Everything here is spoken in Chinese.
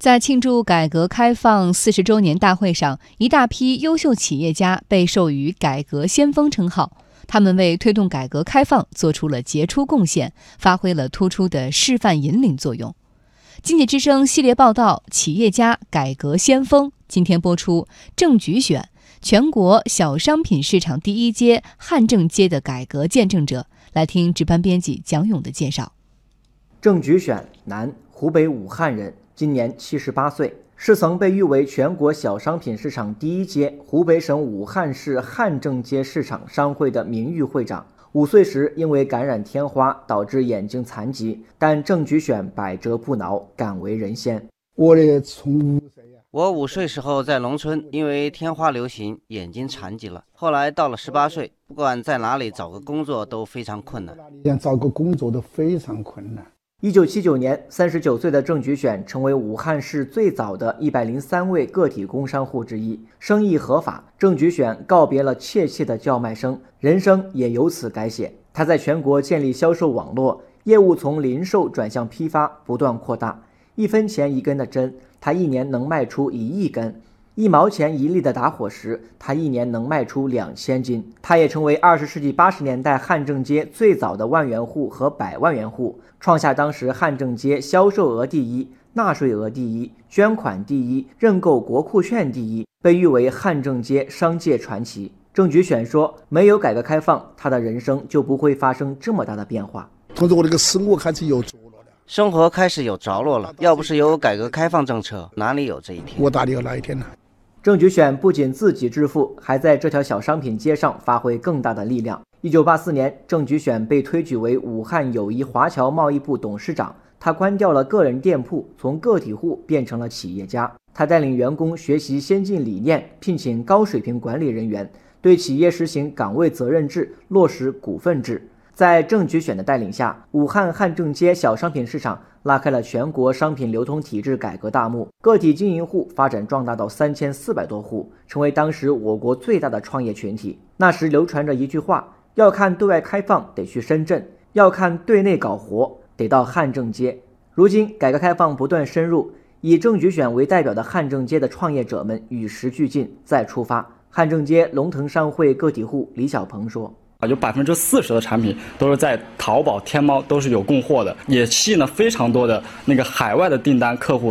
在庆祝改革开放四十周年大会上，一大批优秀企业家被授予“改革先锋”称号。他们为推动改革开放做出了杰出贡献，发挥了突出的示范引领作用。经济之声系列报道《企业家改革先锋》今天播出，政局选全国小商品市场第一街汉正街的改革见证者，来听值班编辑蒋勇的介绍。郑菊选，男，湖北武汉人，今年七十八岁，是曾被誉为全国小商品市场第一街、湖北省武汉市汉正街市场商会的名誉会长。五岁时因为感染天花导致眼睛残疾，但郑菊选百折不挠，敢为人先。我的从五岁，我五岁时候在农村，因为天花流行，眼睛残疾了。后来到了十八岁，不管在哪里找个工作都非常困难，想找个工作都非常困难。一九七九年，三十九岁的郑菊选成为武汉市最早的一百零三位个体工商户之一，生意合法。郑菊选告别了怯怯的叫卖声，人生也由此改写。他在全国建立销售网络，业务从零售转向批发，不断扩大。一分钱一根的针，他一年能卖出一亿根。一毛钱一粒的打火石，他一年能卖出两千斤。他也成为二十世纪八十年代汉正街最早的万元户和百万元户，创下当时汉正街销售额第一、纳税额第一、捐款第一、认购国库券第一，被誉为汉正街商界传奇。郑菊选说：“没有改革开放，他的人生就不会发生这么大的变化。同时，我这个生活开始有着落了，生活开始有着落了。要不是有改革开放政策，哪里有这一天？我哪里有那一天呢？”郑菊选不仅自己致富，还在这条小商品街上发挥更大的力量。一九八四年，郑菊选被推举为武汉友谊华侨贸易部董事长。他关掉了个人店铺，从个体户变成了企业家。他带领员工学习先进理念，聘请高水平管理人员，对企业实行岗位责任制，落实股份制。在郑菊选的带领下，武汉汉正街小商品市场拉开了全国商品流通体制改革大幕，个体经营户发展壮大到三千四百多户，成为当时我国最大的创业群体。那时流传着一句话：要看对外开放得去深圳，要看对内搞活得到汉正街。如今改革开放不断深入，以郑菊选为代表的汉正街的创业者们与时俱进，再出发。汉正街龙腾商会个体户李小鹏说。啊，有百分之四十的产品都是在淘宝、天猫都是有供货的，也吸引了非常多的那个海外的订单客户